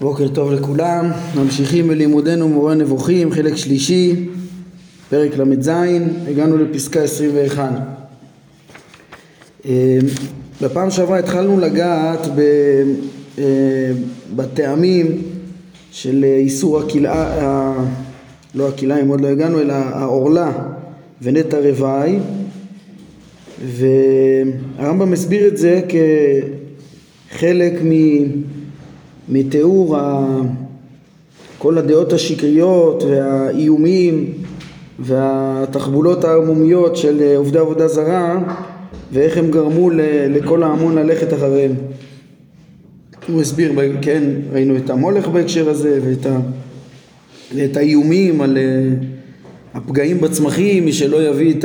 בוקר טוב לכולם, ממשיכים בלימודנו מורה נבוכים, חלק שלישי, פרק ל"ז, הגענו לפסקה 21. אה, בפעם שעברה התחלנו לגעת אה, בטעמים של איסור הכלאה, לא הכלאיים עוד לא הגענו, אלא העורלה ונטע רוואי, והרמב"ם מסביר את זה כחלק מ... מתיאור ה... כל הדעות השקריות והאיומים והתחבולות הערמומיות של עובדי עבודה זרה ואיך הם גרמו לכל ההמון ללכת אחריהם. הוא הסביר, כן, ראינו את המולך בהקשר הזה ואת, ה... ואת האיומים על אה, הפגעים בצמחים, מי שלא יביא את.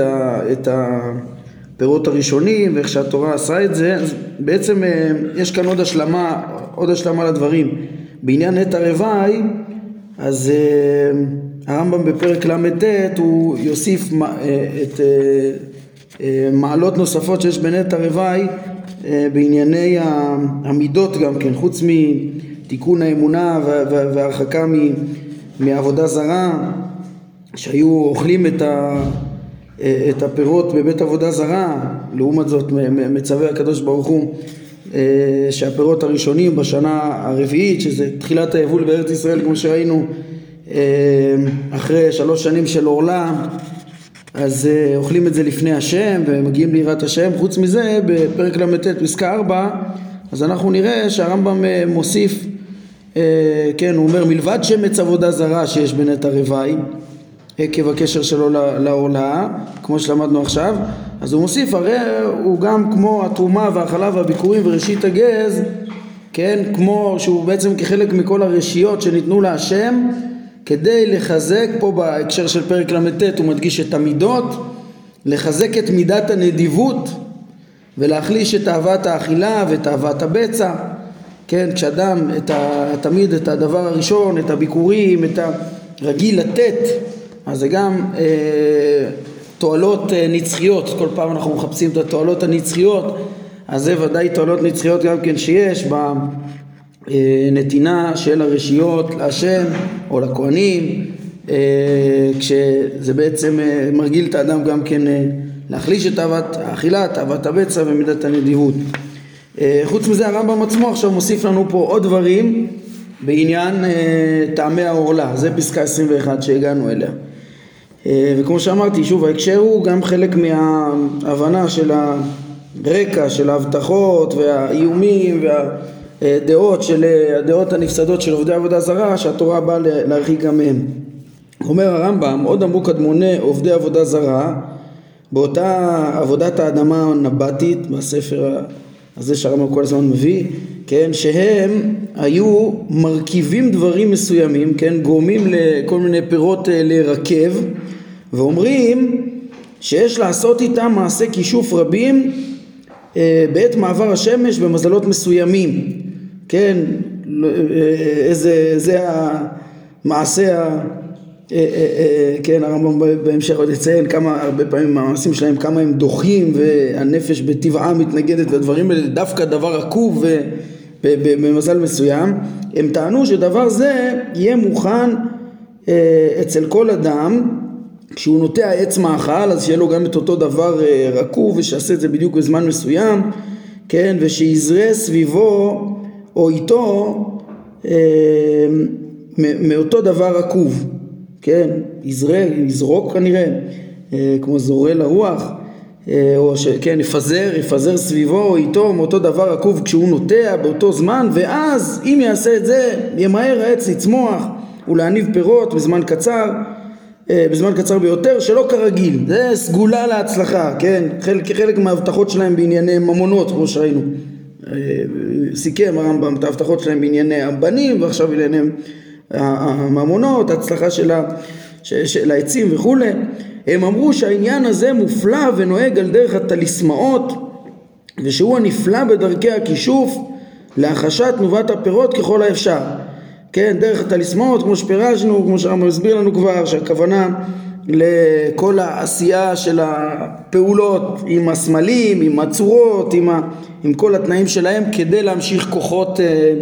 את הפירות הראשונים ואיך שהתורה עשה את זה, אז בעצם אה, יש כאן עוד השלמה עוד השלמה לדברים. בעניין נטע רוואי, אז uh, הרמב"ם בפרק ל"ט הוא יוסיף uh, את מעלות נוספות שיש בנטע רוואי בענייני המידות גם כן, חוץ מתיקון האמונה והרחקה מעבודה זרה, שהיו אוכלים את, ה, את הפירות בבית עבודה זרה, לעומת זאת מצווה הקדוש ברוך הוא אה, שהפירות הראשונים בשנה הרביעית, שזה תחילת היבול בארץ ישראל כמו שראינו אה, אחרי שלוש שנים של עורלה, אז אה, אוכלים את זה לפני השם ומגיעים ליראת השם. חוץ מזה, בפרק ל"ט פסקה 4, אז אנחנו נראה שהרמב"ם מוסיף, כן, הוא אומר מלבד שמץ עבודה זרה שיש בנטע רוואי עקב הקשר שלו לעורלה, כמו שלמדנו עכשיו, אז הוא מוסיף, הרי הוא גם כמו התרומה והחלב והביקורים וראשית הגז, כן, כמו שהוא בעצם כחלק מכל הרשיות שניתנו להשם, כדי לחזק, פה בהקשר של פרק ל"ט הוא מדגיש את המידות, לחזק את מידת הנדיבות ולהחליש את אהבת האכילה ואת אהבת הבצע, כן, כשאדם את ה, תמיד את הדבר הראשון, את הביקורים, את הרגיל לתת, אז זה גם אה, תועלות אה, נצחיות, כל פעם אנחנו מחפשים את התועלות הנצחיות, אז זה ודאי תועלות נצחיות גם כן שיש בנתינה של הרשיות להשם או לכהנים, אה, כשזה בעצם אה, מרגיל את האדם גם כן להחליש את אהבת האכילה, את אהבת הבצע ומידת הנדיבות. חוץ מזה הרמב"ם עצמו עכשיו מוסיף לנו פה עוד דברים בעניין טעמי העורלה, זה פסקה 21 שהגענו אליה. אה, וכמו שאמרתי, שוב, ההקשר הוא גם חלק מההבנה של הרקע, של ההבטחות והאיומים והדעות של, הדעות הנפסדות של עובדי עבודה זרה, שהתורה באה להרחיק גם מהם. אומר הרמב"ם, עוד אמרו קדמוני עובדי עבודה זרה, באותה עבודת האדמה הנבטית, בספר הזה שהרמב"ם כל הזמן מביא, כן, שהם היו מרכיבים דברים מסוימים, כן, גורמים לכל מיני פירות אה, להירקב ואומרים שיש לעשות איתם מעשה כישוף רבים אה, בעת מעבר השמש במזלות מסוימים, כן, לא, אה, איזה, זה המעשה, אה, כן, הרמב"ם בהמשך עוד יציין כמה, הרבה פעמים המעשים שלהם, כמה הם דוחים והנפש בטבעה מתנגדת והדברים האלה, דווקא דבר עקוב במזל מסוים, הם טענו שדבר זה יהיה מוכן אצל כל אדם כשהוא נוטע עץ מאכל אז שיהיה לו גם את אותו דבר אה, רקוב ושיעשה את זה בדיוק בזמן מסוים, כן, ושיזרה סביבו או איתו אה, מאותו דבר רקוב, כן, יזרה, יזרוק כנראה, אה, כמו זורה לרוח, אה, או שכן, יפזר, יפזר סביבו או איתו מאותו דבר רקוב כשהוא נוטע באותו זמן, ואז אם יעשה את זה, ימהר העץ לצמוח ולהניב פירות בזמן קצר בזמן קצר ביותר שלא כרגיל. זה סגולה להצלחה כן? חלק, חלק מההבטחות שלהם בענייני ממונות כמו שראינו. אה, סיכם הרמב"ם את ההבטחות שלהם בענייני הבנים ועכשיו בענייני הממונות ההצלחה של, ה, של העצים וכולי. הם אמרו שהעניין הזה מופלא ונוהג על דרך הטליסמאות ושהוא הנפלא בדרכי הכישוף להחשת תנובת הפירות ככל האפשר כן, דרך הטליסמאות, כמו שפירשנו, כמו שהרמב"ם הסביר לנו כבר, שהכוונה לכל העשייה של הפעולות עם הסמלים, עם הצורות, עם, ה, עם כל התנאים שלהם כדי להמשיך כוחות אה,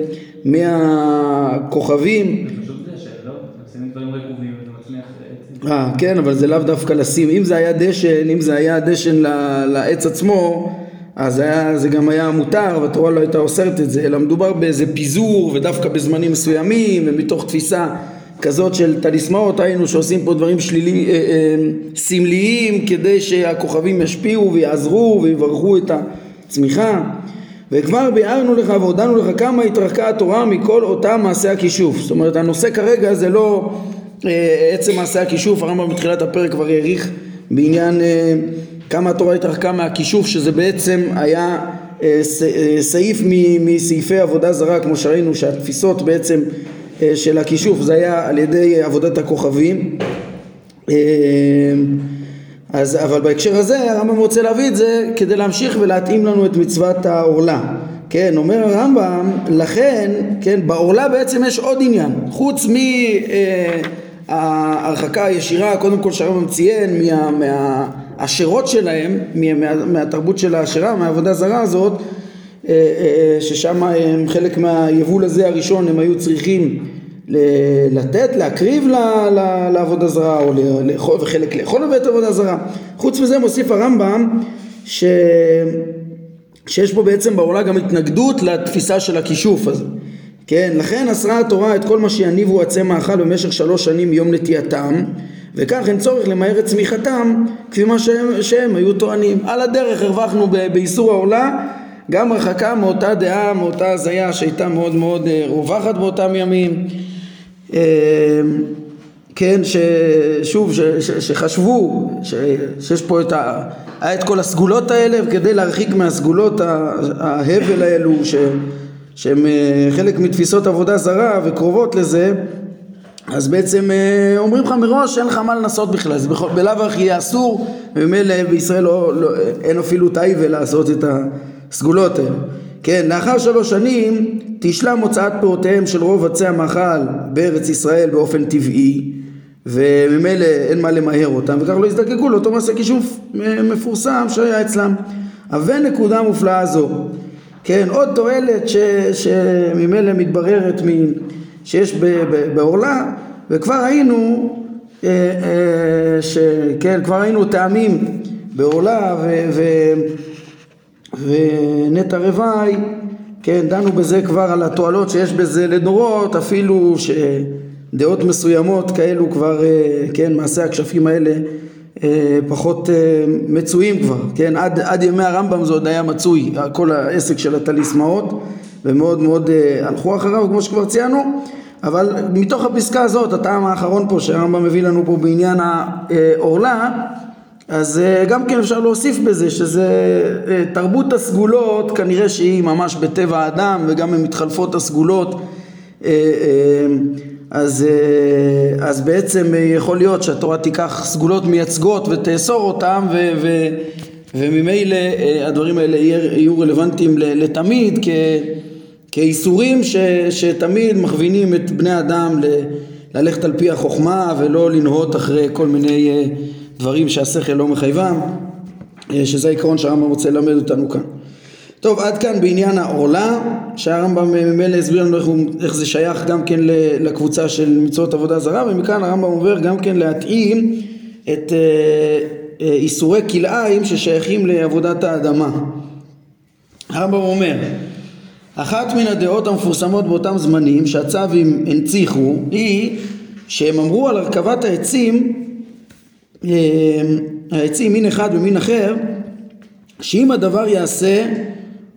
מהכוכבים. אה, כן, אבל זה לאו דווקא לשים, אם זה היה דשן, אם זה היה דשן לעץ עצמו, אז היה, זה גם היה מותר והתורה לא הייתה אוסרת את זה, אלא מדובר באיזה פיזור ודווקא בזמנים מסוימים ומתוך תפיסה כזאת של טליסמאות היינו שעושים פה דברים שלילי, אה, אה, סמליים כדי שהכוכבים ישפיעו ויעזרו ויברכו את הצמיחה. וכבר ביארנו לך והודענו לך כמה התרחקה התורה מכל אותם מעשי הכישוף. זאת אומרת הנושא כרגע זה לא אה, עצם מעשי הכישוף הרמב"ם בתחילת הפרק כבר העריך בעניין אה, כמה התורה התרחקה מהכישוף שזה בעצם היה אה, אה, סעיף מסעיפי עבודה זרה כמו שראינו שהתפיסות בעצם אה, של הכישוף זה היה על ידי עבודת הכוכבים. אז, אבל בהקשר הזה הרמב"ם רוצה להביא את זה כדי להמשיך ולהתאים לנו את מצוות העורלה. כן, אומר הרמב"ם, לכן, כן, בעורלה בעצם יש עוד עניין, חוץ מההרחקה הישירה, קודם כל שהרמב"ם ציין מה, מה, השירות שלהם, מה, מהתרבות של השירה, מהעבודה זרה הזאת, אה, אה, ששם הם חלק מהיבול הזה הראשון הם היו צריכים לתת, להקריב לעבודה זרה או לאכול, וחלק לאכול בבית עבודה זרה. חוץ מזה מוסיף הרמב"ם ש... שיש פה בעצם בעולה גם התנגדות לתפיסה של הכישוף הזה. כן, לכן אסרה התורה את כל מה שיניבו עצי מאכל במשך שלוש שנים מיום נטייתם וכך אין צורך למהר את צמיחתם כפי מה שהם, שהם היו טוענים. על הדרך הרווחנו באיסור העולה גם רחקה מאותה דעה, מאותה הזיה שהייתה מאוד מאוד אה, רווחת באותם ימים. אה, כן, ששוב, ש, ש, שחשבו ש, שיש פה את ה... את כל הסגולות האלה וכדי להרחיק מהסגולות ההבל האלו ש, שהם אה, חלק מתפיסות עבודה זרה וקרובות לזה אז בעצם אה, אומרים לך מראש שאין לך מה לנסות בכלל, זה בלאו הכי יהיה אסור, וממילא בישראל לא, לא, אין אפילו טייבה לעשות את הסגולות האלה. כן, לאחר שלוש שנים תשלם הוצאת פירותיהם של רוב עצי המאכל בארץ ישראל באופן טבעי, וממילא אין מה למהר אותם, וכך לא יזדקקו לאותו מעשה כישוף מפורסם שהיה אצלם. אבל נקודה מופלאה זו, כן, עוד תועלת שממילא מתבררת מ... שיש בעורלה וכבר היינו אה, אה, שכן כבר היינו טעמים בעורלה ונטע רוואי כן דנו בזה כבר על התועלות שיש בזה לדורות אפילו שדעות מסוימות כאלו כבר אה, כן מעשי הכשפים האלה פחות מצויים כבר כן? עד, עד ימי הרמב"ם זה עוד היה מצוי כל העסק של הטליסמאות ומאוד מאוד uh, הלכו אחריו כמו שכבר ציינו אבל מתוך הפסקה הזאת הטעם האחרון פה שהרמב"ם מביא לנו פה בעניין העורלה אז גם כן אפשר להוסיף בזה שזה תרבות הסגולות כנראה שהיא ממש בטבע האדם וגם הן מתחלפות הסגולות אז, uh, אז בעצם uh, יכול להיות שהתורה תיקח סגולות מייצגות ותאסור אותן ו, ו, וממילא uh, הדברים האלה יהיו רלוונטיים לתמיד כ... כאיסורים ש, שתמיד מכווינים את בני אדם ל, ללכת על פי החוכמה ולא לנהות אחרי כל מיני דברים שהשכל לא מחייבם, שזה העיקרון שהרמב"ם רוצה ללמד אותנו כאן. טוב, עד כאן בעניין העורלה, שהרמב"ם ממילא הסביר לנו איך, הוא, איך זה שייך גם כן לקבוצה של מצוות עבודה זרה, ומכאן הרמב"ם עובר גם כן להתאים את uh, uh, איסורי כלאיים ששייכים לעבודת האדמה. הרמב"ם אומר אחת מן הדעות המפורסמות באותם זמנים שהצווים הנציחו היא שהם אמרו על הרכבת העצים אה, העצים מין אחד ומין אחר שאם הדבר יעשה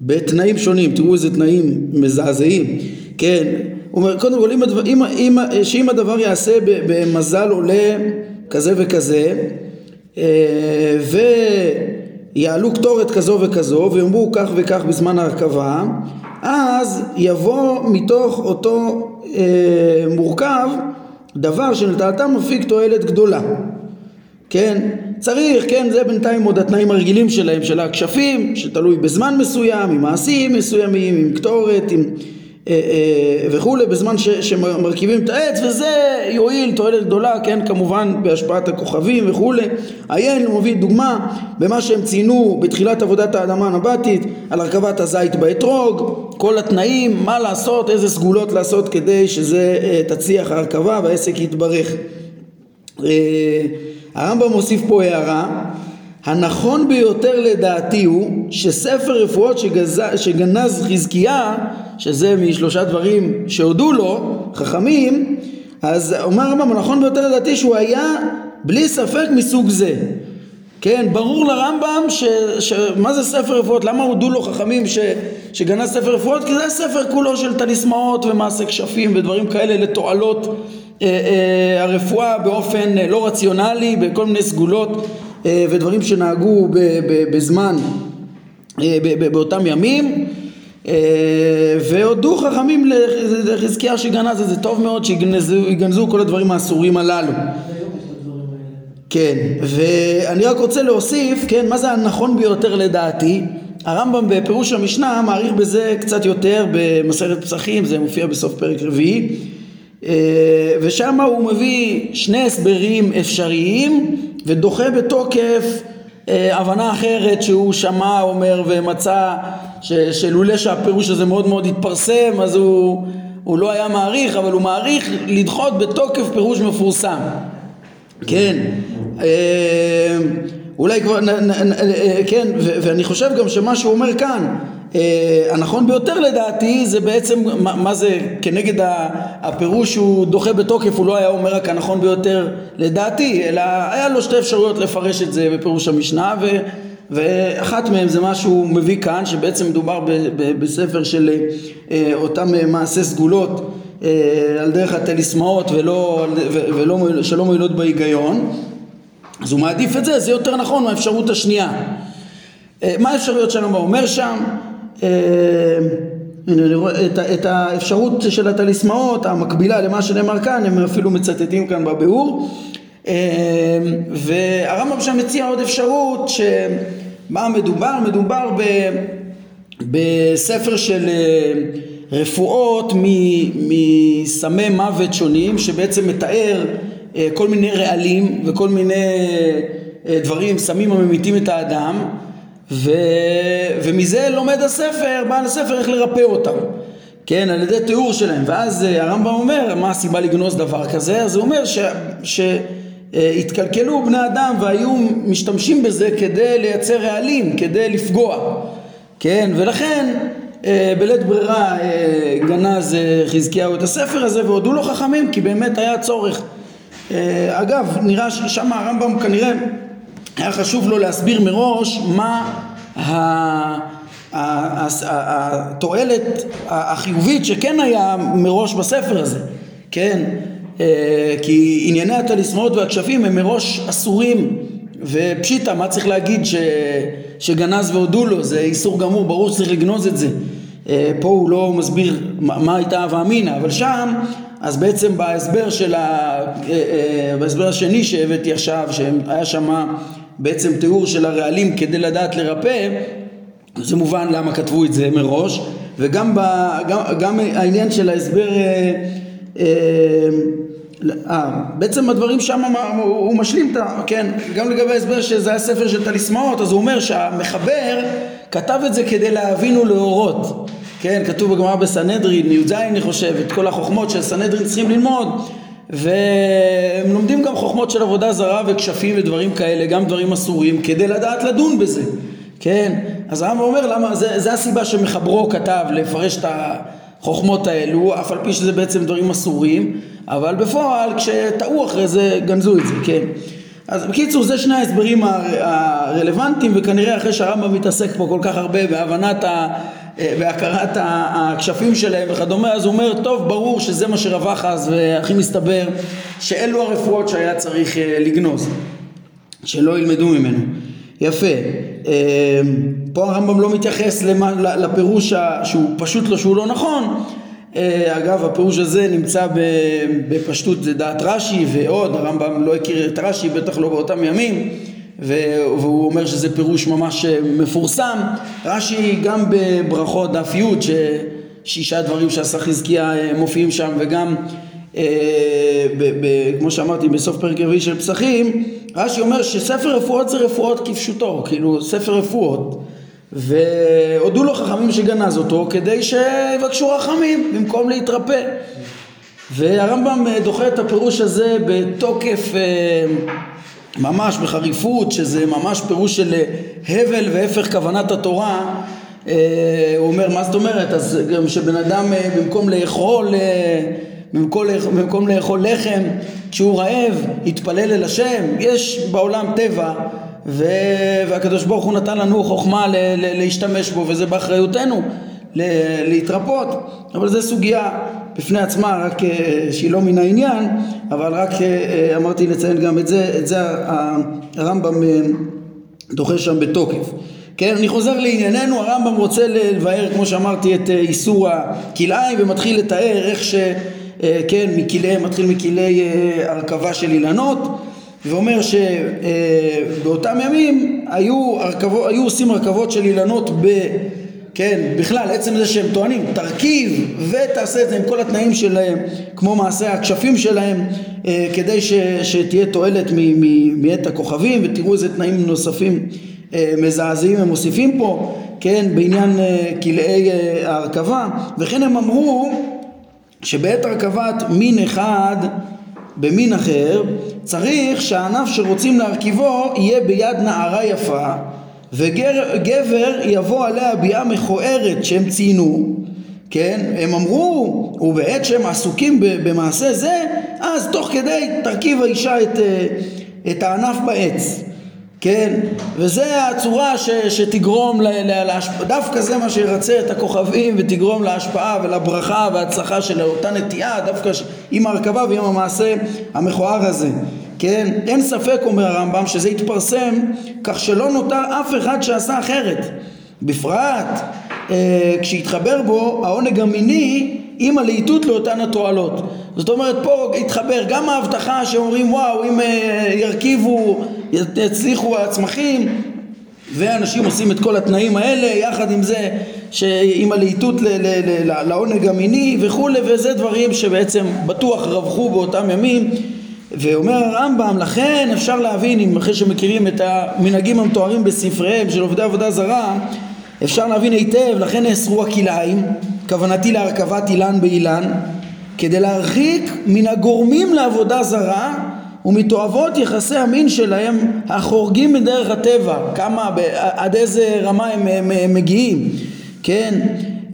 בתנאים שונים תראו איזה תנאים מזעזעים כן? הוא אומר קודם כל אם, הדבר, אם, אם, שאם הדבר יעשה במזל עולה כזה וכזה אה, ויעלו קטורת כזו וכזו ויאמרו כך וכך בזמן ההרכבה אז יבוא מתוך אותו אה, מורכב דבר שלטעתם מפיק תועלת גדולה כן צריך כן זה בינתיים עוד התנאים הרגילים שלהם של הכשפים שתלוי בזמן מסוים עם מעשים מסוימים עם קטורת עם אה, אה, וכולי בזמן ש, שמרכיבים את העץ וזה יועיל תועלת גדולה כן כמובן בהשפעת הכוכבים וכולי עיין מביא דוגמה במה שהם ציינו בתחילת עבודת האדמה הנבטית על הרכבת הזית באתרוג כל התנאים מה לעשות איזה סגולות לעשות כדי שזה אה, תצליח ההרכבה והעסק יתברך הרמב"ם מוסיף פה הערה הנכון ביותר לדעתי הוא שספר רפואות שגז... שגנז חזקיה שזה משלושה דברים שהודו לו חכמים אז אומר הרמב"ם הנכון ביותר לדעתי שהוא היה בלי ספק מסוג זה כן, ברור לרמב"ם ש, ש, מה זה ספר רפואות, למה הודו לו חכמים ש, שגנז ספר רפואות? כי זה ספר כולו של טליסמאות ומעשה כשפים ודברים כאלה לתועלות הרפואה באופן אה, לא רציונלי, בכל מיני סגולות אה, ודברים שנהגו בזמן, אה, באותם ימים. אה, והודו חכמים לחזקיה שגנז את זה טוב מאוד שיגנזו כל הדברים האסורים הללו. כן, ואני רק רוצה להוסיף, כן, מה זה הנכון ביותר לדעתי? הרמב"ם בפירוש המשנה מעריך בזה קצת יותר במסכת פסחים, זה מופיע בסוף פרק רביעי, ושם הוא מביא שני הסברים אפשריים ודוחה בתוקף אה, הבנה אחרת שהוא שמע אומר ומצא שלולא שהפירוש הזה מאוד מאוד התפרסם אז הוא, הוא לא היה מעריך אבל הוא מעריך לדחות בתוקף פירוש מפורסם. כן. אה, אולי כבר, אה, כן, ואני חושב גם שמה שהוא אומר כאן אה, הנכון ביותר לדעתי זה בעצם מה, מה זה כנגד הפירוש שהוא דוחה בתוקף הוא לא היה אומר רק הנכון ביותר לדעתי אלא היה לו שתי אפשרויות לפרש את זה בפירוש המשנה ו, ואחת מהן זה מה שהוא מביא כאן שבעצם מדובר ב, ב, בספר של אה, אותם אה, מעשי סגולות אה, על דרך הטליסמאות ולא, ולא, שלא מועילות בהיגיון. אז הוא מעדיף את זה זה יותר נכון מהאפשרות השנייה. אה, מה האפשרויות שלנו? אומר שם? אה, את, את האפשרות של הטליסמאות המקבילה למה שנאמר כאן הם אפילו מצטטים כאן בביאור אה, והרמב"ם שם מציע עוד אפשרות שמה מדובר? מדובר ב, בספר של אה, רפואות מסמי מוות שונים שבעצם מתאר כל מיני רעלים וכל מיני דברים, סמים הממיתים את האדם ו... ומזה לומד הספר, בעל הספר איך לרפא אותם, כן, על ידי תיאור שלהם, ואז אה, הרמב"ם אומר מה הסיבה לגנוז דבר כזה, אז הוא אומר ש... שהתקלקלו בני אדם והיו משתמשים בזה כדי לייצר רעלים, כדי לפגוע, כן, ולכן אה, בלית ברירה אה, גנז חזקיהו את הספר הזה והודו לו חכמים כי באמת היה צורך. אגב, נראה ששם הרמב"ם כנראה היה חשוב לו להסביר מראש מה התועלת החיובית שכן היה מראש בספר הזה, כן? אה, כי ענייני הטליסמאות והכשפים הם מראש אסורים ופשיטא, מה צריך להגיד ש, שגנז והודו לו, זה איסור גמור, ברור שצריך לגנוז את זה. אה, פה הוא לא מסביר מה הייתה הווה אמינא, אבל שם, אז בעצם בהסבר של ה... אה, בהסבר השני שהבאתי עכשיו, שהיה שם בעצם תיאור של הרעלים כדי לדעת לרפא, זה מובן למה כתבו את זה מראש, וגם ב, גם, גם העניין של ההסבר, אה, אה, אה, בעצם הדברים שם הוא, הוא משלים את ה... כן, גם לגבי ההסבר שזה היה ספר של טליסמאות, אז הוא אומר שהמחבר כתב את זה כדי להבין ולהורות. כן, כתוב בגמרא בסנהדרין, י"ז אני חושב, את כל החוכמות של סנהדרין צריכים ללמוד והם לומדים גם חוכמות של עבודה זרה וכשפים ודברים כאלה, גם דברים אסורים, כדי לדעת לדון בזה, כן? אז הרמב"ם אומר למה, זה, זה הסיבה שמחברו כתב לפרש את החוכמות האלו, אף על פי שזה בעצם דברים אסורים, אבל בפועל כשטעו אחרי זה גנזו את זה, כן? אז בקיצור זה שני ההסברים הרלוונטיים וכנראה אחרי שהרמב"ם מתעסק פה כל כך הרבה בהבנת ה... בהכרת הכשפים שלהם וכדומה, אז הוא אומר, טוב, ברור שזה מה שרווח אז, והכי מסתבר שאלו הרפואות שהיה צריך אה, לגנוז, שלא ילמדו ממנו. יפה. אה, פה הרמב"ם לא מתייחס לפירוש שהוא פשוט לא שהוא לא נכון. אה, אגב, הפירוש הזה נמצא בפשטות דעת רש"י ועוד, הרמב"ם לא הכיר את רש"י, בטח לא באותם ימים. והוא אומר שזה פירוש ממש אה, מפורסם. רש"י גם בברכות דף י' שישה דברים שעשה חזקיה מופיעים שם וגם ב, ב, כמו שאמרתי בסוף פרק רביעי של פסחים רש"י אומר שספר רפואות זה רפואות כפשוטו כאילו ספר רפואות והודו לו חכמים שגנז אותו כדי שיבקשו רחמים במקום להתרפא והרמב"ם דוחה את הפירוש הזה בתוקף ממש בחריפות שזה ממש פירוש של הבל והפך כוונת התורה הוא אומר מה זאת אומרת? אז גם שבן אדם במקום לאכול במקום, במקום לאכול לחם כשהוא רעב יתפלל אל השם יש בעולם טבע ו... והקדוש ברוך הוא נתן לנו חוכמה ל... ל... להשתמש בו וזה באחריותנו ל... להתרפות. אבל זו סוגיה בפני עצמה רק אה, שהיא לא מן העניין אבל רק אה, אמרתי לציין גם את זה את זה הרמב"ם אה, דוחה שם בתוקף. כן, אני חוזר לענייננו, הרמב"ם רוצה לבאר, כמו שאמרתי, את איסור הכלאיים ומתחיל לתאר איך ש... אה, כן, מכילי, מתחיל מכילי אה, הרכבה של אילנות ואומר שבאותם ימים היו, הרכבו, היו עושים רכבות של אילנות ב... כן, בכלל, עצם זה שהם טוענים, תרכיב ותעשה את זה עם כל התנאים שלהם, כמו מעשה הכשפים שלהם, אה, כדי ש, שתהיה תועלת מאת הכוכבים, ותראו איזה תנאים נוספים אה, מזעזעים הם מוסיפים פה, כן, בעניין אה, כלאי אה, ההרכבה, וכן הם אמרו שבעת הרכבת מין אחד במין אחר צריך שהענף שרוצים להרכיבו יהיה ביד נערה יפה וגבר יבוא עליה ביאה מכוערת שהם ציינו כן הם אמרו ובעת שהם עסוקים במעשה זה אז תוך כדי תרכיב האישה את, את הענף בעץ כן? וזה הצורה ש, שתגרום, ל, ל, להשפ... דווקא זה מה שירצה את הכוכבים ותגרום להשפעה ולברכה וההצלחה של אותה נטייה, דווקא ש... עם ההרכבה ועם המעשה המכוער הזה. כן? אין ספק, אומר הרמב"ם, שזה יתפרסם כך שלא נותר אף אחד שעשה אחרת. בפרט אה, כשיתחבר בו העונג המיני עם הלהיטות לאותן התועלות. זאת אומרת פה התחבר גם ההבטחה שאומרים וואו אם אה, ירכיבו יצליחו הצמחים ואנשים עושים את כל התנאים האלה יחד עם זה שעם הלהיטות לעונג המיני וכולי וזה דברים שבעצם בטוח רווחו באותם ימים ואומר הרמב"ם לכן אפשר להבין אם אחרי שמכירים את המנהגים המתוארים בספריהם של עובדי עבודה זרה אפשר להבין היטב לכן נאסרו הכלאיים כוונתי להרכבת אילן באילן כדי להרחיק מן הגורמים לעבודה זרה ומתועבות יחסי המין שלהם החורגים מדרך הטבע, כמה, עד איזה רמה הם, הם, הם מגיעים, כן?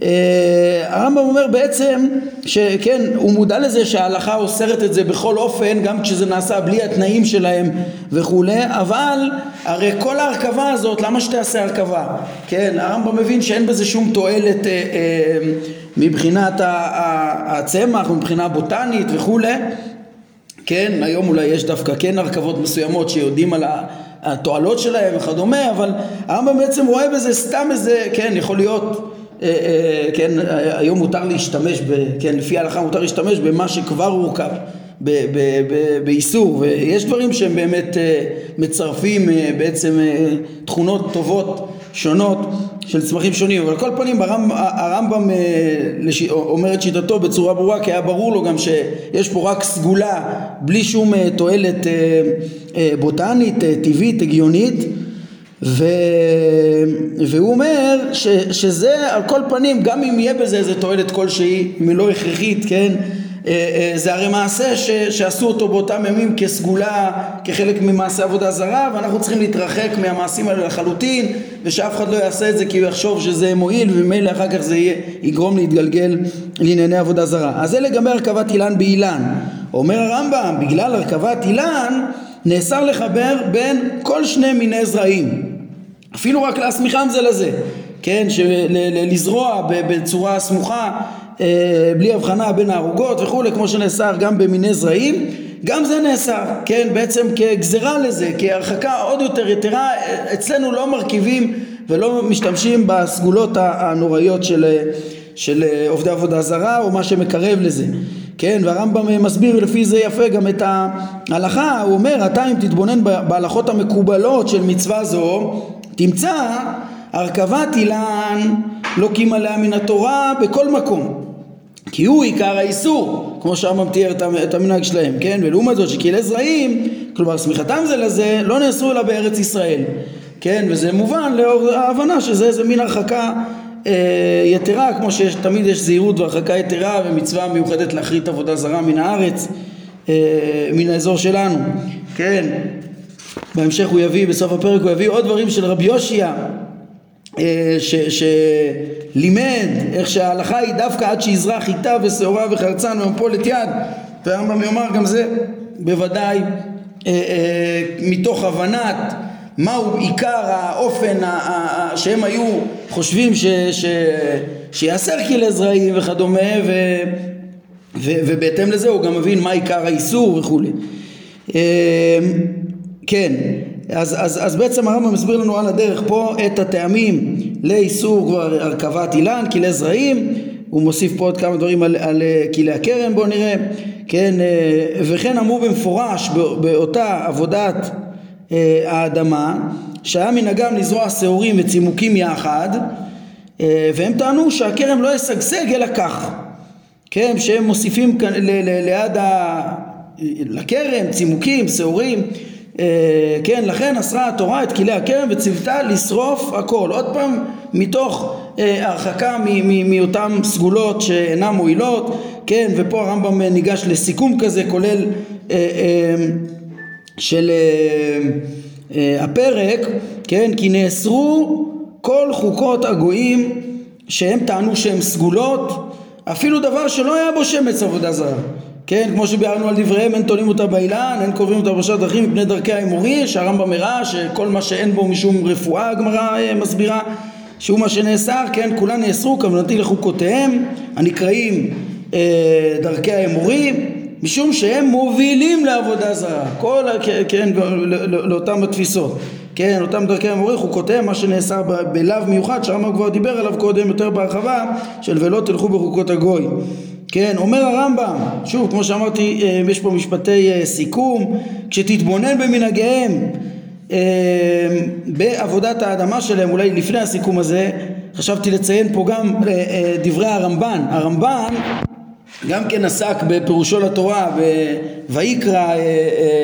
אה, הרמב"ם אומר בעצם שכן הוא מודע לזה שההלכה אוסרת את זה בכל אופן גם כשזה נעשה בלי התנאים שלהם וכולי אבל הרי כל ההרכבה הזאת למה שתעשה הרכבה? כן הרמב"ם מבין שאין בזה שום תועלת אה, אה, מבחינת הצמח מבחינה בוטנית וכולי. כן, היום אולי יש דווקא כן הרכבות מסוימות שיודעים על התועלות שלהם וכדומה, אבל הרמב"ם בעצם רואה בזה סתם איזה, כן, יכול להיות, כן, היום מותר להשתמש, ב, כן, לפי ההלכה מותר להשתמש במה שכבר הורכב. באיסור ויש דברים שהם באמת אה, מצרפים אה, בעצם אה, תכונות טובות שונות של צמחים שונים אבל על כל פנים הרמב"ם, הרמב"ם אומר את שיטתו בצורה ברורה כי היה ברור לו גם שיש פה רק סגולה בלי שום תועלת בוטנית, טבעית, הגיונית ו... והוא אומר ש... שזה על כל פנים גם אם יהיה בזה איזה תועלת כלשהי אם היא לא הכרחית כן אה, אה, זה הרי מעשה ש, שעשו אותו באותם ימים כסגולה, כחלק ממעשה עבודה זרה ואנחנו צריכים להתרחק מהמעשים האלה לחלוטין ושאף אחד לא יעשה את זה כי הוא יחשוב שזה מועיל וממילא אחר כך זה יהיה, יגרום להתגלגל לענייני עבודה זרה. אז זה לגבי הרכבת אילן באילן. אומר הרמב"ם, בגלל הרכבת אילן נאסר לחבר בין כל שני מיני זרעים אפילו רק להסמיכם זה לזה כן, לזרוע בצורה סמוכה אה, בלי הבחנה בין הערוגות וכולי, כמו שנאסר גם במיני זרעים, גם זה נאסר, כן, בעצם כגזרה לזה, כהרחקה עוד יותר יתרה, אצלנו לא מרכיבים ולא משתמשים בסגולות הנוראיות של, של עובדי עבודה זרה או מה שמקרב לזה. כן, והרמב"ם מסביר לפי זה יפה גם את ההלכה, הוא אומר, אתה אם תתבונן בהלכות המקובלות של מצווה זו, תמצא הרכבת אילן לוקים עליה מן התורה בכל מקום כי הוא עיקר האיסור, כמו שהרמב"ם תיאר את המנהג שלהם, כן? ולעומת זאת שכלי זרעים, כלומר סמיכתם זה לזה, לא נאסרו אלא בארץ ישראל, כן? וזה מובן לאור ההבנה שזה איזה מין הרחקה אה, יתרה, כמו שתמיד יש זהירות והרחקה יתרה ומצווה מיוחדת להכרית עבודה זרה מן הארץ, אה, מן האזור שלנו, כן? בהמשך הוא יביא, בסוף הפרק הוא יביא עוד דברים של רבי יושיע אה, שלימד איך שההלכה היא דווקא עד שיזרח חיטה ושעורה וחרצן ומפולת יד. והרמב"ם יאמר גם זה בוודאי אה, אה, מתוך הבנת מהו עיקר האופן שהם היו חושבים ש, ש, שיאסר כלי זרעים וכדומה ו, ו, ובהתאם לזה הוא גם מבין מה עיקר האיסור וכולי כן. אז, אז, אז בעצם הרמב"ם מסביר לנו על הדרך פה את הטעמים לאיסור כבר הרכבת אילן, כלי זרעים, הוא מוסיף פה עוד כמה דברים על, על אה, כלי הכרם בואו נראה, כן, אה, וכן אמרו במפורש באותה עבודת אה, האדמה שהיה מנהגם לזרוע שעורים וצימוקים יחד והם טענו שהכרם לא ישגשג אלא כך, כן, שהם מוסיפים ליד ה... לכרם צימוקים, שעורים כן, לכן אסרה התורה את כלי הכרם וציוותה לשרוף הכל. עוד פעם, מתוך אה, הרחקה מאותן סגולות שאינן מועילות, כן, ופה הרמב"ם ניגש לסיכום כזה, כולל אה, של הפרק, כן, כי נאסרו כל חוקות הגויים שהם טענו שהן סגולות, אפילו דבר שלא היה בו שמץ עבודה זרה. כן, כמו שביארנו על דבריהם, אין תולים אותה באילן, אין קובעים אותה בשעת דרכים מפני דרכי האמורי, שהרמב"ם הראה שכל מה שאין בו משום רפואה, הגמרא אה, מסבירה, שהוא מה שנאסר, כן, כולן נאסרו, כוונתי לחוקותיהם, הנקראים אה, דרכי האמורי, משום שהם מובילים לעבודה זרה, כל, כן, לא, לאותם התפיסות, כן, אותם דרכי האמורי, חוקותיהם, מה שנאסר בלאו מיוחד, שהרמב"ם כבר דיבר עליו קודם יותר בהרחבה, של ולא תלכו בחוקות הגוי. כן, אומר הרמב"ם, שוב, כמו שאמרתי, אה, יש פה משפטי אה, סיכום, כשתתבונן במנהגיהם אה, בעבודת האדמה שלהם, אולי לפני הסיכום הזה, חשבתי לציין פה גם דברי הרמב"ן. הרמב"ן גם כן עסק בפירושו לתורה, ויקרא,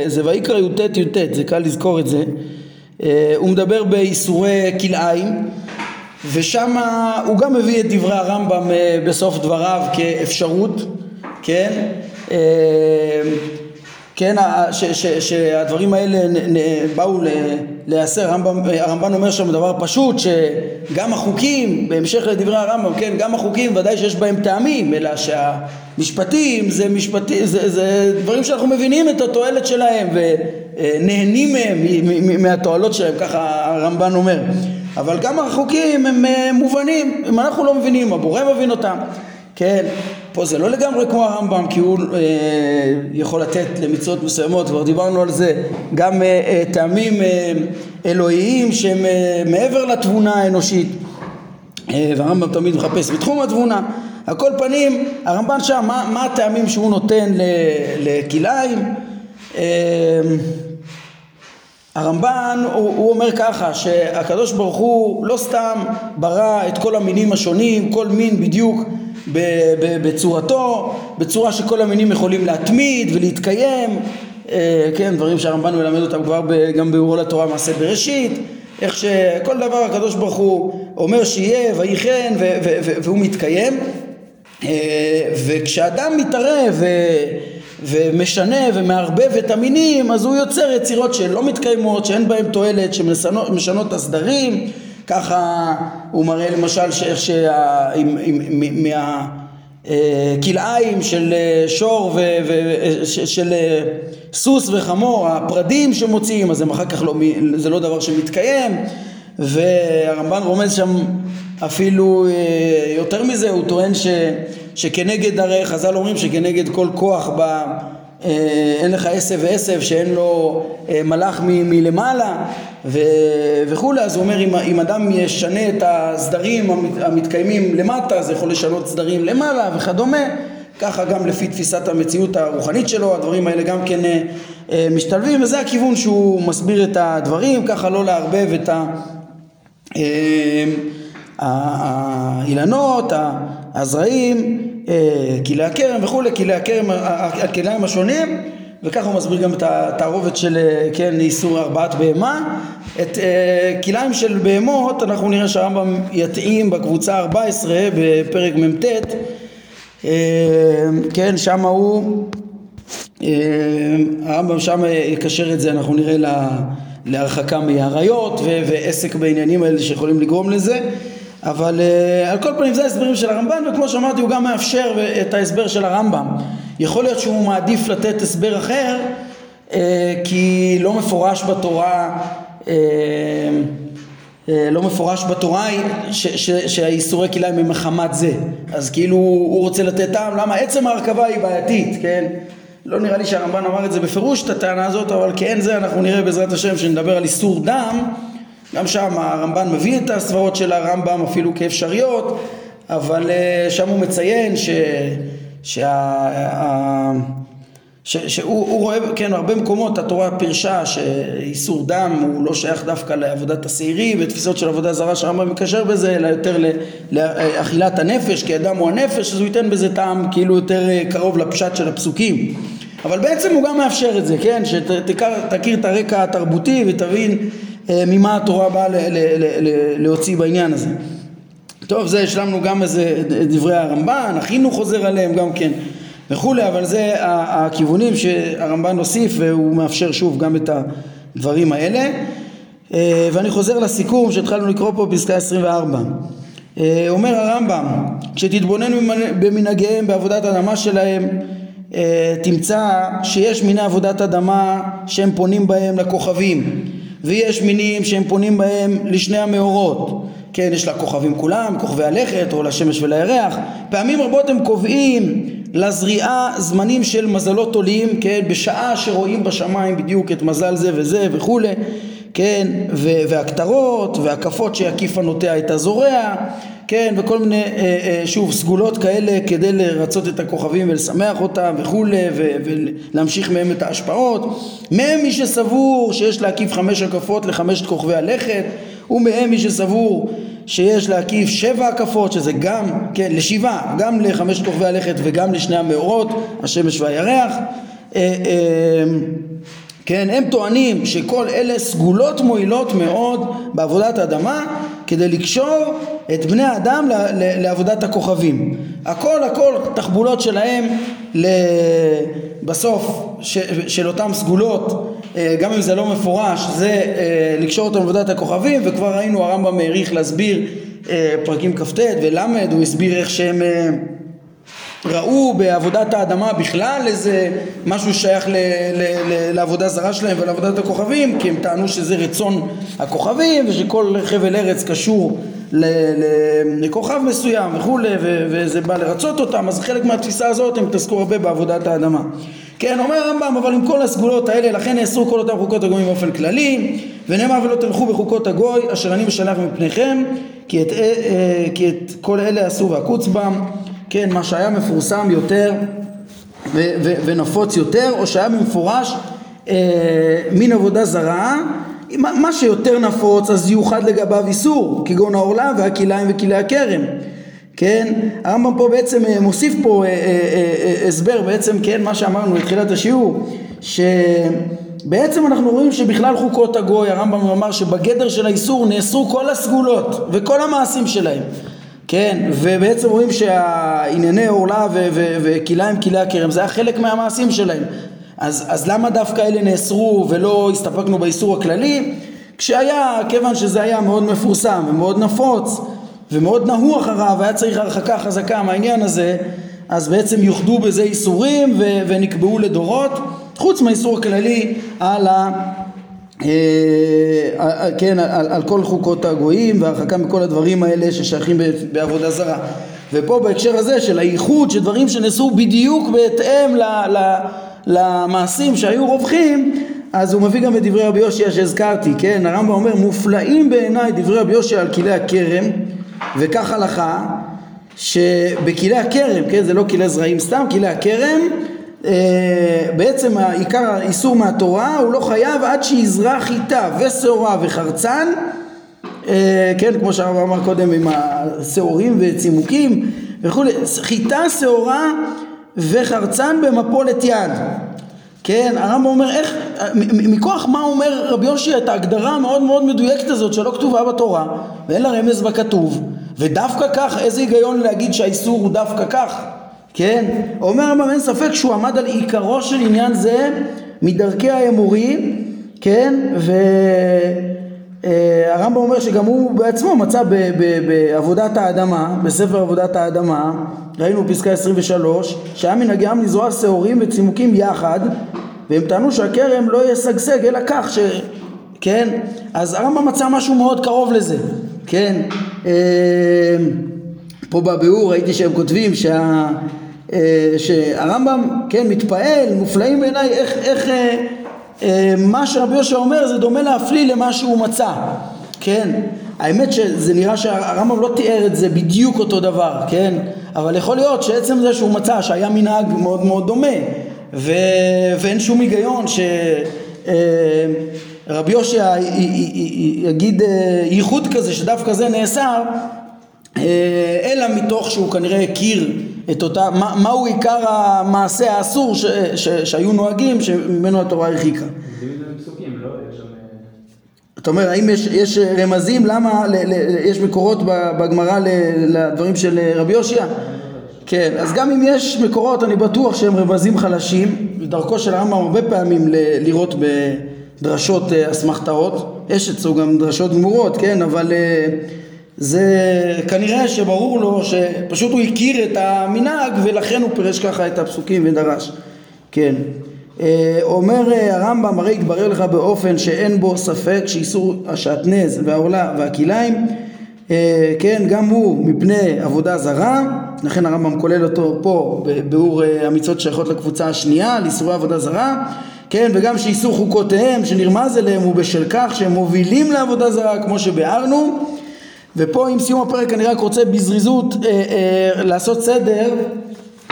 זה ויקרא י"ט י"ט, זה קל לזכור את זה. הוא מדבר באיסורי כלאיים. ושם הוא גם מביא את דברי הרמב"ם אה, בסוף דבריו כאפשרות, כן? אה, כן, ש, ש, שהדברים האלה נ, נ, באו להיאסר, הרמב"ם, הרמב"ן אומר שם דבר פשוט שגם החוקים, בהמשך לדברי הרמב"ם, כן, גם החוקים ודאי שיש בהם טעמים, אלא שהמשפטים זה משפטים, זה, זה דברים שאנחנו מבינים את התועלת שלהם ונהנים מהם, מהתועלות שלהם, ככה הרמב"ן אומר. אבל גם החוקים הם uh, מובנים, אם אנחנו לא מבינים, הבורא מבין אותם, כן, פה זה לא לגמרי כמו הרמב"ם כי הוא uh, יכול לתת למצוות מסוימות, כבר דיברנו על זה, גם uh, uh, טעמים uh, אלוהיים שהם uh, מעבר לתבונה האנושית, uh, והרמב"ם תמיד מחפש בתחום התבונה, על כל פנים הרמב"ן שם, מה, מה הטעמים שהוא נותן לכלאיים? Uh, הרמב"ן הוא, הוא אומר ככה שהקדוש ברוך הוא לא סתם ברא את כל המינים השונים, כל מין בדיוק בצורתו, בצורה שכל המינים יכולים להתמיד ולהתקיים, אה, כן, דברים שהרמב"ן מלמד אותם כבר גם באורו לתורה מעשה בראשית, איך שכל דבר הקדוש ברוך הוא אומר שיהיה ויהי כן והוא מתקיים, אה, וכשאדם מתערב ומשנה ומערבב את המינים אז הוא יוצר יצירות שלא מתקיימות, שאין בהן תועלת, שמשנות הסדרים. ככה הוא מראה למשל שאיך מהכלאיים של אה, שור ושל אה, סוס וחמור, הפרדים שמוציאים אז הם אחר כך לא, זה לא דבר שמתקיים. והרמב"ן רומז שם אפילו אה, יותר מזה, הוא טוען ש, שכנגד, הרי חז"ל אומרים שכנגד כל כוח ב... אה, אין לך עשב ועשב שאין לו אה, מלאך מ, מלמעלה ו, וכולי, אז הוא אומר אם, אם אדם ישנה את הסדרים המתקיימים למטה זה יכול לשנות סדרים למעלה וכדומה, ככה גם לפי תפיסת המציאות הרוחנית שלו, הדברים האלה גם כן משתלבים וזה הכיוון שהוא מסביר את הדברים, ככה לא לערבב את ה... האילנות, הזרעים, כלי הכרם וכולי, כלי הכרם, הכליים השונים וככה הוא מסביר גם את התערובת של, כן, איסור ארבעת בהמה. את כליים של בהמות אנחנו נראה שהרמב"ם יתאים בקבוצה 14 בפרק מ"ט כן, שם הוא, הרמב"ם שם יקשר את זה, אנחנו נראה להרחקה מאריות ועסק בעניינים האלה שיכולים לגרום לזה אבל uh, על כל פנים זה ההסברים של הרמב"ן וכמו שאמרתי הוא גם מאפשר את ההסבר של הרמב"ם. יכול להיות שהוא מעדיף לתת הסבר אחר uh, כי לא מפורש בתורה uh, לא מפורש בתורה שהאיסורי כליים הם מחמת זה. אז כאילו הוא רוצה לתת טעם למה עצם ההרכבה היא בעייתית כן? לא נראה לי שהרמב"ן אמר את זה בפירוש את הטענה הזאת אבל כן זה אנחנו נראה בעזרת השם שנדבר על איסור דם גם שם הרמב"ן מביא את הסברות של הרמב"ם אפילו כאפשריות, אבל אה, שם הוא מציין ש... שה... ש, שהוא רואה, כן, הרבה מקומות התורה פירשה שאיסור דם הוא לא שייך דווקא לעבודת השעירים ותפיסות של עבודה זרה שהרמב"ם מקשר בזה, אלא יותר לאכילת הנפש, כי הדם הוא הנפש, אז הוא ייתן בזה טעם כאילו יותר אה, קרוב לפשט של הפסוקים. אבל בעצם הוא גם מאפשר את זה, כן, שתכיר את הרקע התרבותי ותבין אה, ממה התורה באה להוציא בעניין הזה. טוב, זה השלמנו גם איזה דברי הרמב"ן, החינוך חוזר עליהם גם כן וכולי, אבל זה הכיוונים שהרמב"ן הוסיף והוא מאפשר שוב גם את הדברים האלה. אה, ואני חוזר לסיכום שהתחלנו לקרוא פה פסקה 24. אה, אומר הרמב"ם, כשתתבוננו במנהגיהם בעבודת האדמה שלהם תמצא שיש מיני עבודת אדמה שהם פונים בהם לכוכבים ויש מינים שהם פונים בהם לשני המאורות. כן, יש לה כוכבים כולם, כוכבי הלכת או לשמש ולירח. פעמים רבות הם קובעים לזריעה זמנים של מזלות עולים, כן, בשעה שרואים בשמיים בדיוק את מזל זה וזה וכולי, כן, והכתרות והקפות שיקיף הנוטע את הזורע, כן, וכל מיני, אה, אה, שוב, סגולות כאלה כדי לרצות את הכוכבים ולשמח אותם וכולי, ולהמשיך מהם את ההשפעות. מהם מי שסבור שיש להקיף חמש הקפות לחמשת כוכבי הלכת, ומהם מי שסבור שיש להקיף שבע הקפות, שזה גם, כן, לשבעה, גם לחמשת כוכבי הלכת וגם לשני המאורות, השמש והירח. אה, כן, הם טוענים שכל אלה סגולות מועילות מאוד בעבודת האדמה כדי לקשור את בני האדם לעבודת הכוכבים. הכל הכל תחבולות שלהם בסוף של אותם סגולות אה, גם אם זה לא מפורש זה אה, לקשור אותם לעבודת הכוכבים וכבר ראינו הרמב"ם העריך להסביר אה, פרקים כ"ט ול' הוא הסביר איך שהם ראו בעבודת האדמה בכלל איזה משהו שייך ל, ל, ל, לעבודה זרה שלהם ולעבודת הכוכבים כי הם טענו שזה רצון הכוכבים ושכל חבל ארץ קשור ל, ל, לכוכב מסוים וכולי וזה בא לרצות אותם אז חלק מהתפיסה הזאת הם התעסקו הרבה בעבודת האדמה. כן אומר הרמב"ם אבל עם כל הסגולות האלה לכן נאסרו כל אותם חוקות הגויים באופן כללי ונאמר ולא תלכו בחוקות הגוי אשר אני משלח מפניכם כי את, אה, כי את כל אלה עשו ועקוץ בם כן, מה שהיה מפורסם יותר ו- ו- ונפוץ יותר, או שהיה במפורש אה, מין עבודה זרה, מה, שיותר נפוץ אז ייוחד לגביו איסור, כגון העורלה והכליים וכלי הכרם. כן, הרמב"ם פה בעצם אה, מוסיף פה אה, אה, אה, אה, הסבר, בעצם כן, מה שאמרנו בתחילת השיעור, שבעצם אנחנו רואים שבכלל חוקות הגוי, הרמב"ם אמר שבגדר של האיסור נאסרו כל הסגולות וכל המעשים שלהם. כן, ובעצם רואים שהענייני עורלה וכליים כלי הכרם זה היה חלק מהמעשים שלהם אז, אז למה דווקא אלה נאסרו ולא הסתפקנו באיסור הכללי? כשהיה, כיוון שזה היה מאוד מפורסם ומאוד נפוץ ומאוד נהו אחריו, היה צריך הרחקה חזקה מהעניין הזה אז בעצם יוחדו בזה איסורים ונקבעו לדורות חוץ מהאיסור הכללי על ה... אה, אה, כן, על, על כל חוקות הגויים והרחקה מכל הדברים האלה ששייכים בעבודה זרה. ופה בהקשר הזה של הייחוד, של דברים שנעשו בדיוק בהתאם ל, ל, למעשים שהיו רווחים, אז הוא מביא גם את דברי רבי יושע שהזכרתי, כן? הרמב"ם אומר מופלאים בעיניי דברי רבי יושע על כלי הכרם וכך הלכה שבכלי הכרם, כן? זה לא כלי זרעים סתם, כלי הכרם אה, בעצם העיקר האיסור מהתורה הוא לא חייב עד שיזרע חיטה ושעורה וחרצן אה, כן, כמו שהרב אמר קודם עם השעורים וצימוקים וכולי, חיטה שעורה וחרצן במפולת יד. כן, הרמב"ם אומר איך, מכוח מה אומר רבי יושי את ההגדרה המאוד מאוד מדויקת הזאת שלא כתובה בתורה ואין לה רמז בכתוב ודווקא כך, איזה היגיון להגיד שהאיסור הוא דווקא כך, כן? אומר הרמב"ם אין ספק שהוא עמד על עיקרו של עניין זה מדרכי האמורי, כן? והרמב"ם אומר שגם הוא בעצמו מצא בעבודת האדמה, בספר עבודת האדמה, ראינו פסקה 23, שהיה מנהגיהם לזרוע שעורים וצימוקים יחד, והם טענו שהכרם לא ישגשג אלא כך ש... כן? אז הרמב"ם מצא משהו מאוד קרוב לזה, כן? אה, פה בביאור ראיתי שהם כותבים שה... אה, שהרמב"ם, כן, מתפעל, מופלאים בעיניי איך, איך אה, אה, מה שרבי יהושע אומר זה דומה להפליא למה שהוא מצא, כן? האמת שזה נראה שהרמב"ם לא תיאר את זה בדיוק אותו דבר, כן? אבל יכול להיות שעצם זה שהוא מצא שהיה מנהג מאוד מאוד דומה ו... ואין שום היגיון שרבי יהושע יגיד ייחוד כזה שדווקא זה נאסר אלא מתוך שהוא כנראה הכיר את אותה, מה, מהו עיקר המעשה האסור ש, ש, שהיו נוהגים שממנו התורה הרחיקה. אתה אומר, האם יש, יש רמזים למה, ל, ל, יש מקורות בגמרא לדברים של רבי יושיע? כן, אז גם אם יש מקורות, אני בטוח שהם רמזים חלשים, דרכו של הרמב"ם הרבה פעמים ל, לראות בדרשות אה, אסמכתאות, יש אצלו גם דרשות גמורות, כן, אבל אה, זה כנראה שברור לו שפשוט הוא הכיר את המנהג ולכן הוא פירש ככה את הפסוקים ודרש, כן. אה, אומר אה, הרמב"ם הרי יתברר לך באופן שאין בו ספק שאיסור השעטנז והעולה והכליים אה, כן גם הוא מפני עבודה זרה לכן הרמב"ם כולל אותו פה בביאור המצוות שייכות לקבוצה השנייה על איסורי עבודה זרה כן וגם שאיסור חוקותיהם שנרמז אליהם הוא בשל כך שהם מובילים לעבודה זרה כמו שביארנו ופה עם סיום הפרק אני רק רוצה בזריזות אה, אה, לעשות סדר,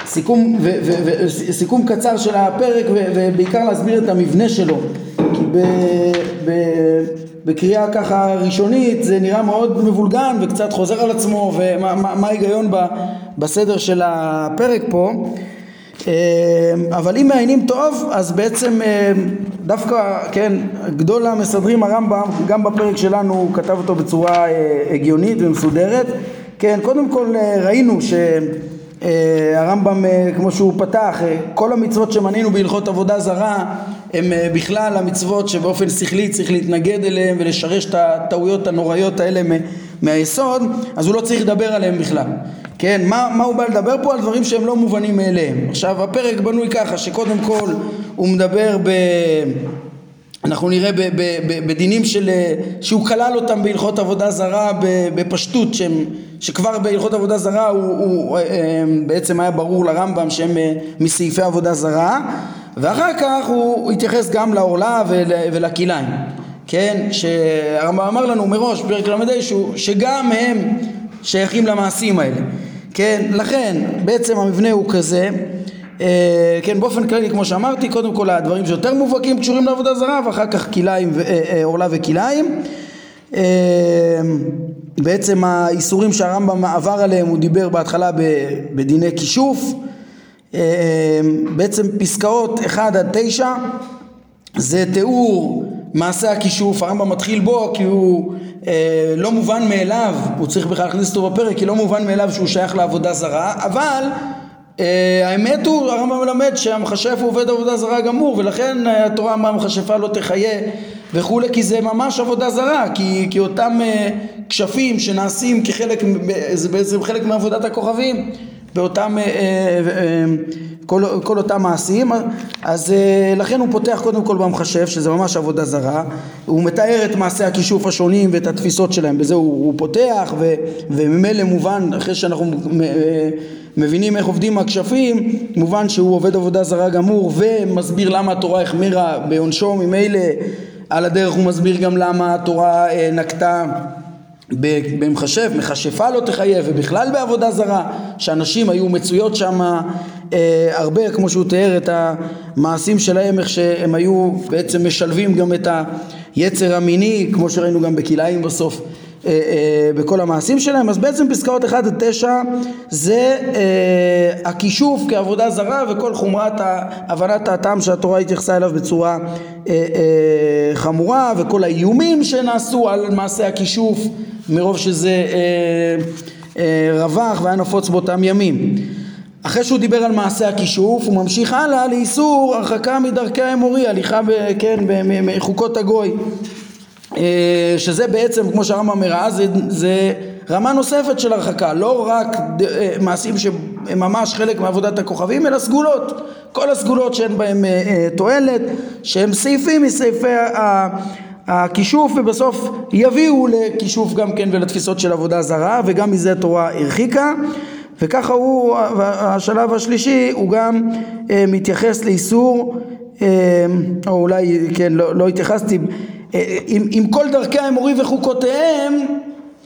סיכום, ו, ו, ו, סיכום קצר של הפרק ו, ובעיקר להסביר את המבנה שלו. כי ב, ב, בקריאה ככה ראשונית זה נראה מאוד מבולגן וקצת חוזר על עצמו ומה ההיגיון בסדר של הפרק פה אבל אם מעיינים טוב אז בעצם אה, דווקא, כן, גדול המסדרים הרמב"ם, גם בפרק שלנו הוא כתב אותו בצורה אה, הגיונית ומסודרת. כן, קודם כל אה, ראינו שהרמב"ם, אה, כמו שהוא פתח, כל המצוות שמנינו בהלכות עבודה זרה הם בכלל המצוות שבאופן שכלי צריך להתנגד אליהם ולשרש את הטעויות הנוראיות האלה מהיסוד, אז הוא לא צריך לדבר עליהם בכלל. כן, מה, מה הוא בא לדבר פה? על דברים שהם לא מובנים מאליהם. עכשיו הפרק בנוי ככה שקודם כל הוא מדבר ב... אנחנו נראה ב, ב, ב, בדינים של, שהוא כלל אותם בהלכות עבודה זרה בפשטות שהם, שכבר בהלכות עבודה זרה הוא, הוא אה, בעצם היה ברור לרמב"ם שהם אה, מסעיפי עבודה זרה ואחר כך הוא, התייחס גם לעורלה ול, ולכליים כן, שהרמב"ם אמר לנו מראש בפרק ל"ה שגם הם שייכים למעשים האלה כן, לכן בעצם המבנה הוא כזה. אה, כן, באופן כללי כמו שאמרתי, קודם כל הדברים שיותר מובהקים קשורים לעבודה זרה ואחר כך כליים, אה, אה, עורלה וכליים בעצם האיסורים שהרמב"ם עבר עליהם הוא דיבר בהתחלה בדיני כישוף. בעצם פסקאות 1 עד 9 זה תיאור מעשה הכישוף, הרמב"ם מתחיל בו כי הוא אה, לא מובן מאליו, הוא צריך בכלל להכניס אותו בפרק, כי לא מובן מאליו שהוא שייך לעבודה זרה, אבל אה, האמת הוא, הרמב"ם מלמד שהמכשף הוא עובד עבודה זרה גמור, ולכן אה, התורה אמרה המכשפה לא תחיה וכולי, כי זה ממש עבודה זרה, כי, כי אותם אה, כשפים שנעשים כחלק, זה בעצם חלק מעבודת הכוכבים, באותם, אה, אה, אה, כל, כל אותם מעשים, אז לכן הוא פותח קודם כל במחשב, שזה ממש עבודה זרה, הוא מתאר את מעשי הכישוף השונים ואת התפיסות שלהם, בזה הוא, הוא פותח, ו, וממילא מובן, אחרי שאנחנו מבינים איך עובדים הכשפים, מובן שהוא עובד עבודה זרה גמור ומסביר למה התורה החמירה בעונשו ממילא. על הדרך הוא מסביר גם למה התורה נקטה במחשב, מכשפה לא תחייב ובכלל בעבודה זרה שאנשים היו מצויות שם אה, הרבה כמו שהוא תיאר את המעשים שלהם איך שהם היו בעצם משלבים גם את היצר המיני כמו שראינו גם בכלאיים בסוף בכל המעשים שלהם, אז בעצם פסקאות 1 עד 9 זה אה, הכישוף כעבודה זרה וכל חומרת הבנת הטעם שהתורה התייחסה אליו בצורה חמורה וכל האיומים שנעשו על מעשה הכישוף מרוב שזה רווח והיה נפוץ באותם ימים. אחרי שהוא דיבר על מעשה הכישוף הוא ממשיך הלאה לאיסור הרחקה מדרכי האמורי, הליכה כן, בחוקות הגוי אה, שזה בעצם כמו שהרמב"ם הראה זה, זה רמה נוספת של הרחקה. לא רק אה, מעשים שהם ממש חלק מעבודת הכוכבים אלא סגולות. כל הסגולות שאין בהם אה, תועלת שהם סעיפים מסעיפי הכישוף ובסוף יביאו לכישוף גם כן ולתפיסות של עבודה זרה וגם מזה התורה הרחיקה. וככה הוא, השלב השלישי הוא גם מתייחס לאיסור או אולי כן לא, לא התייחסתי עם, עם כל דרכי האמורי וחוקותיהם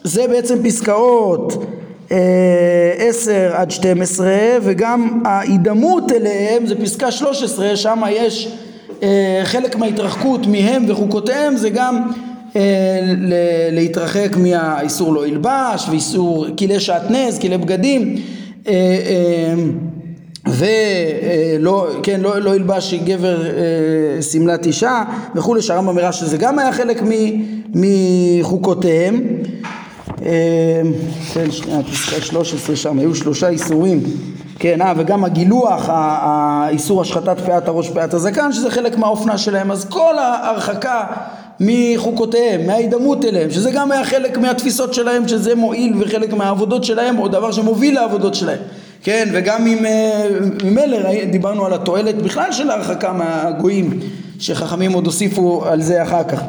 זה בעצם פסקאות אה, עשר עד שתים עשרה וגם ההידמות אליהם זה פסקה שלוש עשרה שם יש אה, חלק מההתרחקות מהם וחוקותיהם זה גם אה, להתרחק מהאיסור לא ילבש ואיסור כלי שעטנז, כלי בגדים ולא כן, לא, לא ילבש גבר אה, שמלת אישה וכולי שהרמב"ם הראה שזה גם היה חלק מחוקותיהם אה, כן שנייה פסקה 13 שם היו שלושה איסורים כן אה וגם הגילוח האיסור השחטת פאת הראש פאת הזקן שזה חלק מהאופנה שלהם אז כל ההרחקה מחוקותיהם, מההידמות אליהם, שזה גם היה חלק מהתפיסות שלהם, שזה מועיל וחלק מהעבודות שלהם, או דבר שמוביל לעבודות שלהם. כן, וגם עם ממילא דיברנו על התועלת בכלל של ההרחקה מהגויים, שחכמים עוד הוסיפו על זה אחר כך,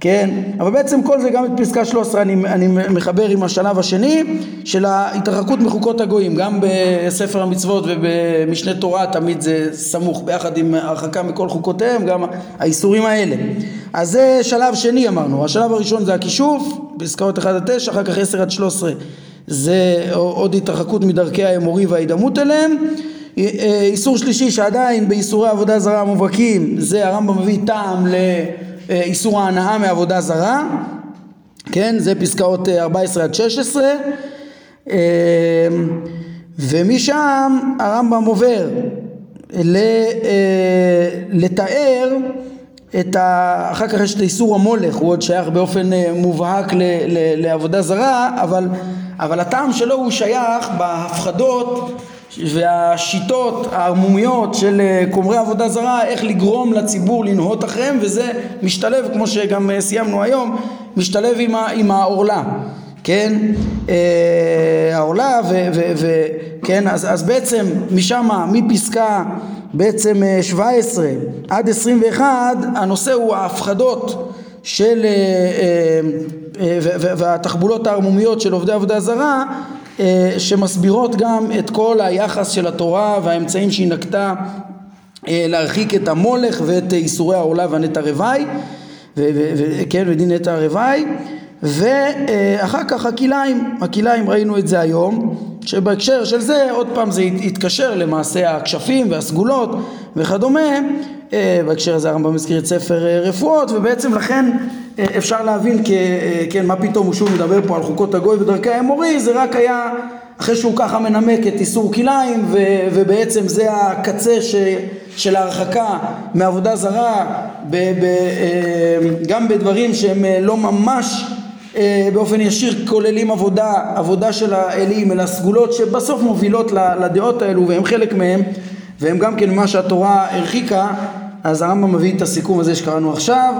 כן, אבל בעצם כל זה גם את פסקה 13 אני, אני מחבר עם השלב השני של ההתרחקות מחוקות הגויים, גם בספר המצוות ובמשנה תורה תמיד זה סמוך ביחד עם הרחקה מכל חוקותיהם, גם האיסורים האלה. אז זה שלב שני אמרנו, השלב הראשון זה הכישוף, פסקאות 1 עד 9, אחר כך 10 עד 13 זה עוד התרחקות מדרכי האמורי וההידמות אליהם. אה, איסור שלישי שעדיין באיסורי עבודה זרה מובהקים זה הרמב"ם מביא טעם לאיסור ההנאה מעבודה זרה כן? זה פסקאות 14 עד 16 אה, ומשם הרמב"ם עובר אה, לתאר את ה... אחר כך יש את איסור המולך, הוא עוד שייך באופן מובהק ל... ל... לעבודה זרה, אבל אבל הטעם שלו הוא שייך בהפחדות והשיטות הערמומיות של כומרי אה, עבודה זרה איך לגרום לציבור לנהות אחריהם וזה משתלב כמו שגם אה, סיימנו היום משתלב עם, ה, עם העורלה כן? אה, העורלה וכן אז, אז בעצם משם מפסקה בעצם 17 אה, עד 21 הנושא הוא ההפחדות של והתחבולות הערמומיות של עובדי עבודה זרה אה, שמסבירות גם את כל היחס של התורה והאמצעים שהיא נקטה אה, להרחיק את המולך ואת איסורי העולה והנטע רוואי וכן ודין נטע רוואי ואחר כך הכליים, הכליים ראינו את זה היום שבהקשר של זה עוד פעם זה יתקשר למעשה הכשפים והסגולות וכדומה אה, בהקשר הזה הרמב"ם מזכיר את ספר רפואות ובעצם לכן אפשר להבין, כ, כן, מה פתאום הוא שוב מדבר פה על חוקות הגוי ודרכי האמורי, זה רק היה אחרי שהוא ככה מנמק את איסור כליים ובעצם זה הקצה ש, של ההרחקה מעבודה זרה ב, ב, אה, גם בדברים שהם אה, לא ממש אה, באופן ישיר כוללים עבודה, עבודה של האלים, אלא סגולות שבסוף מובילות לדעות האלו והם חלק מהם והם גם כן מה שהתורה הרחיקה אז הרמב"ם מביא את הסיכום הזה שקראנו עכשיו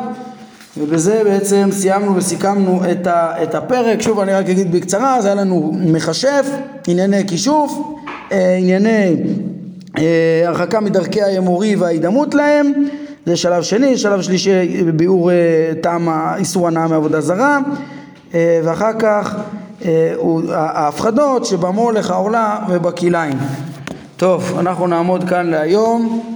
ובזה בעצם סיימנו וסיכמנו את, ה, את הפרק. שוב אני רק אגיד בקצרה, זה היה לנו מכשף, ענייני כישוף, אה, ענייני אה, הרחקה מדרכי האמורי וההידמות להם, זה שלב שני, שלב שלישי ביאור אה, טעם איסור הנאה מעבודה זרה, ואחר כך ההפחדות שבמולך העולה ובכליים. טוב, אנחנו נעמוד כאן להיום.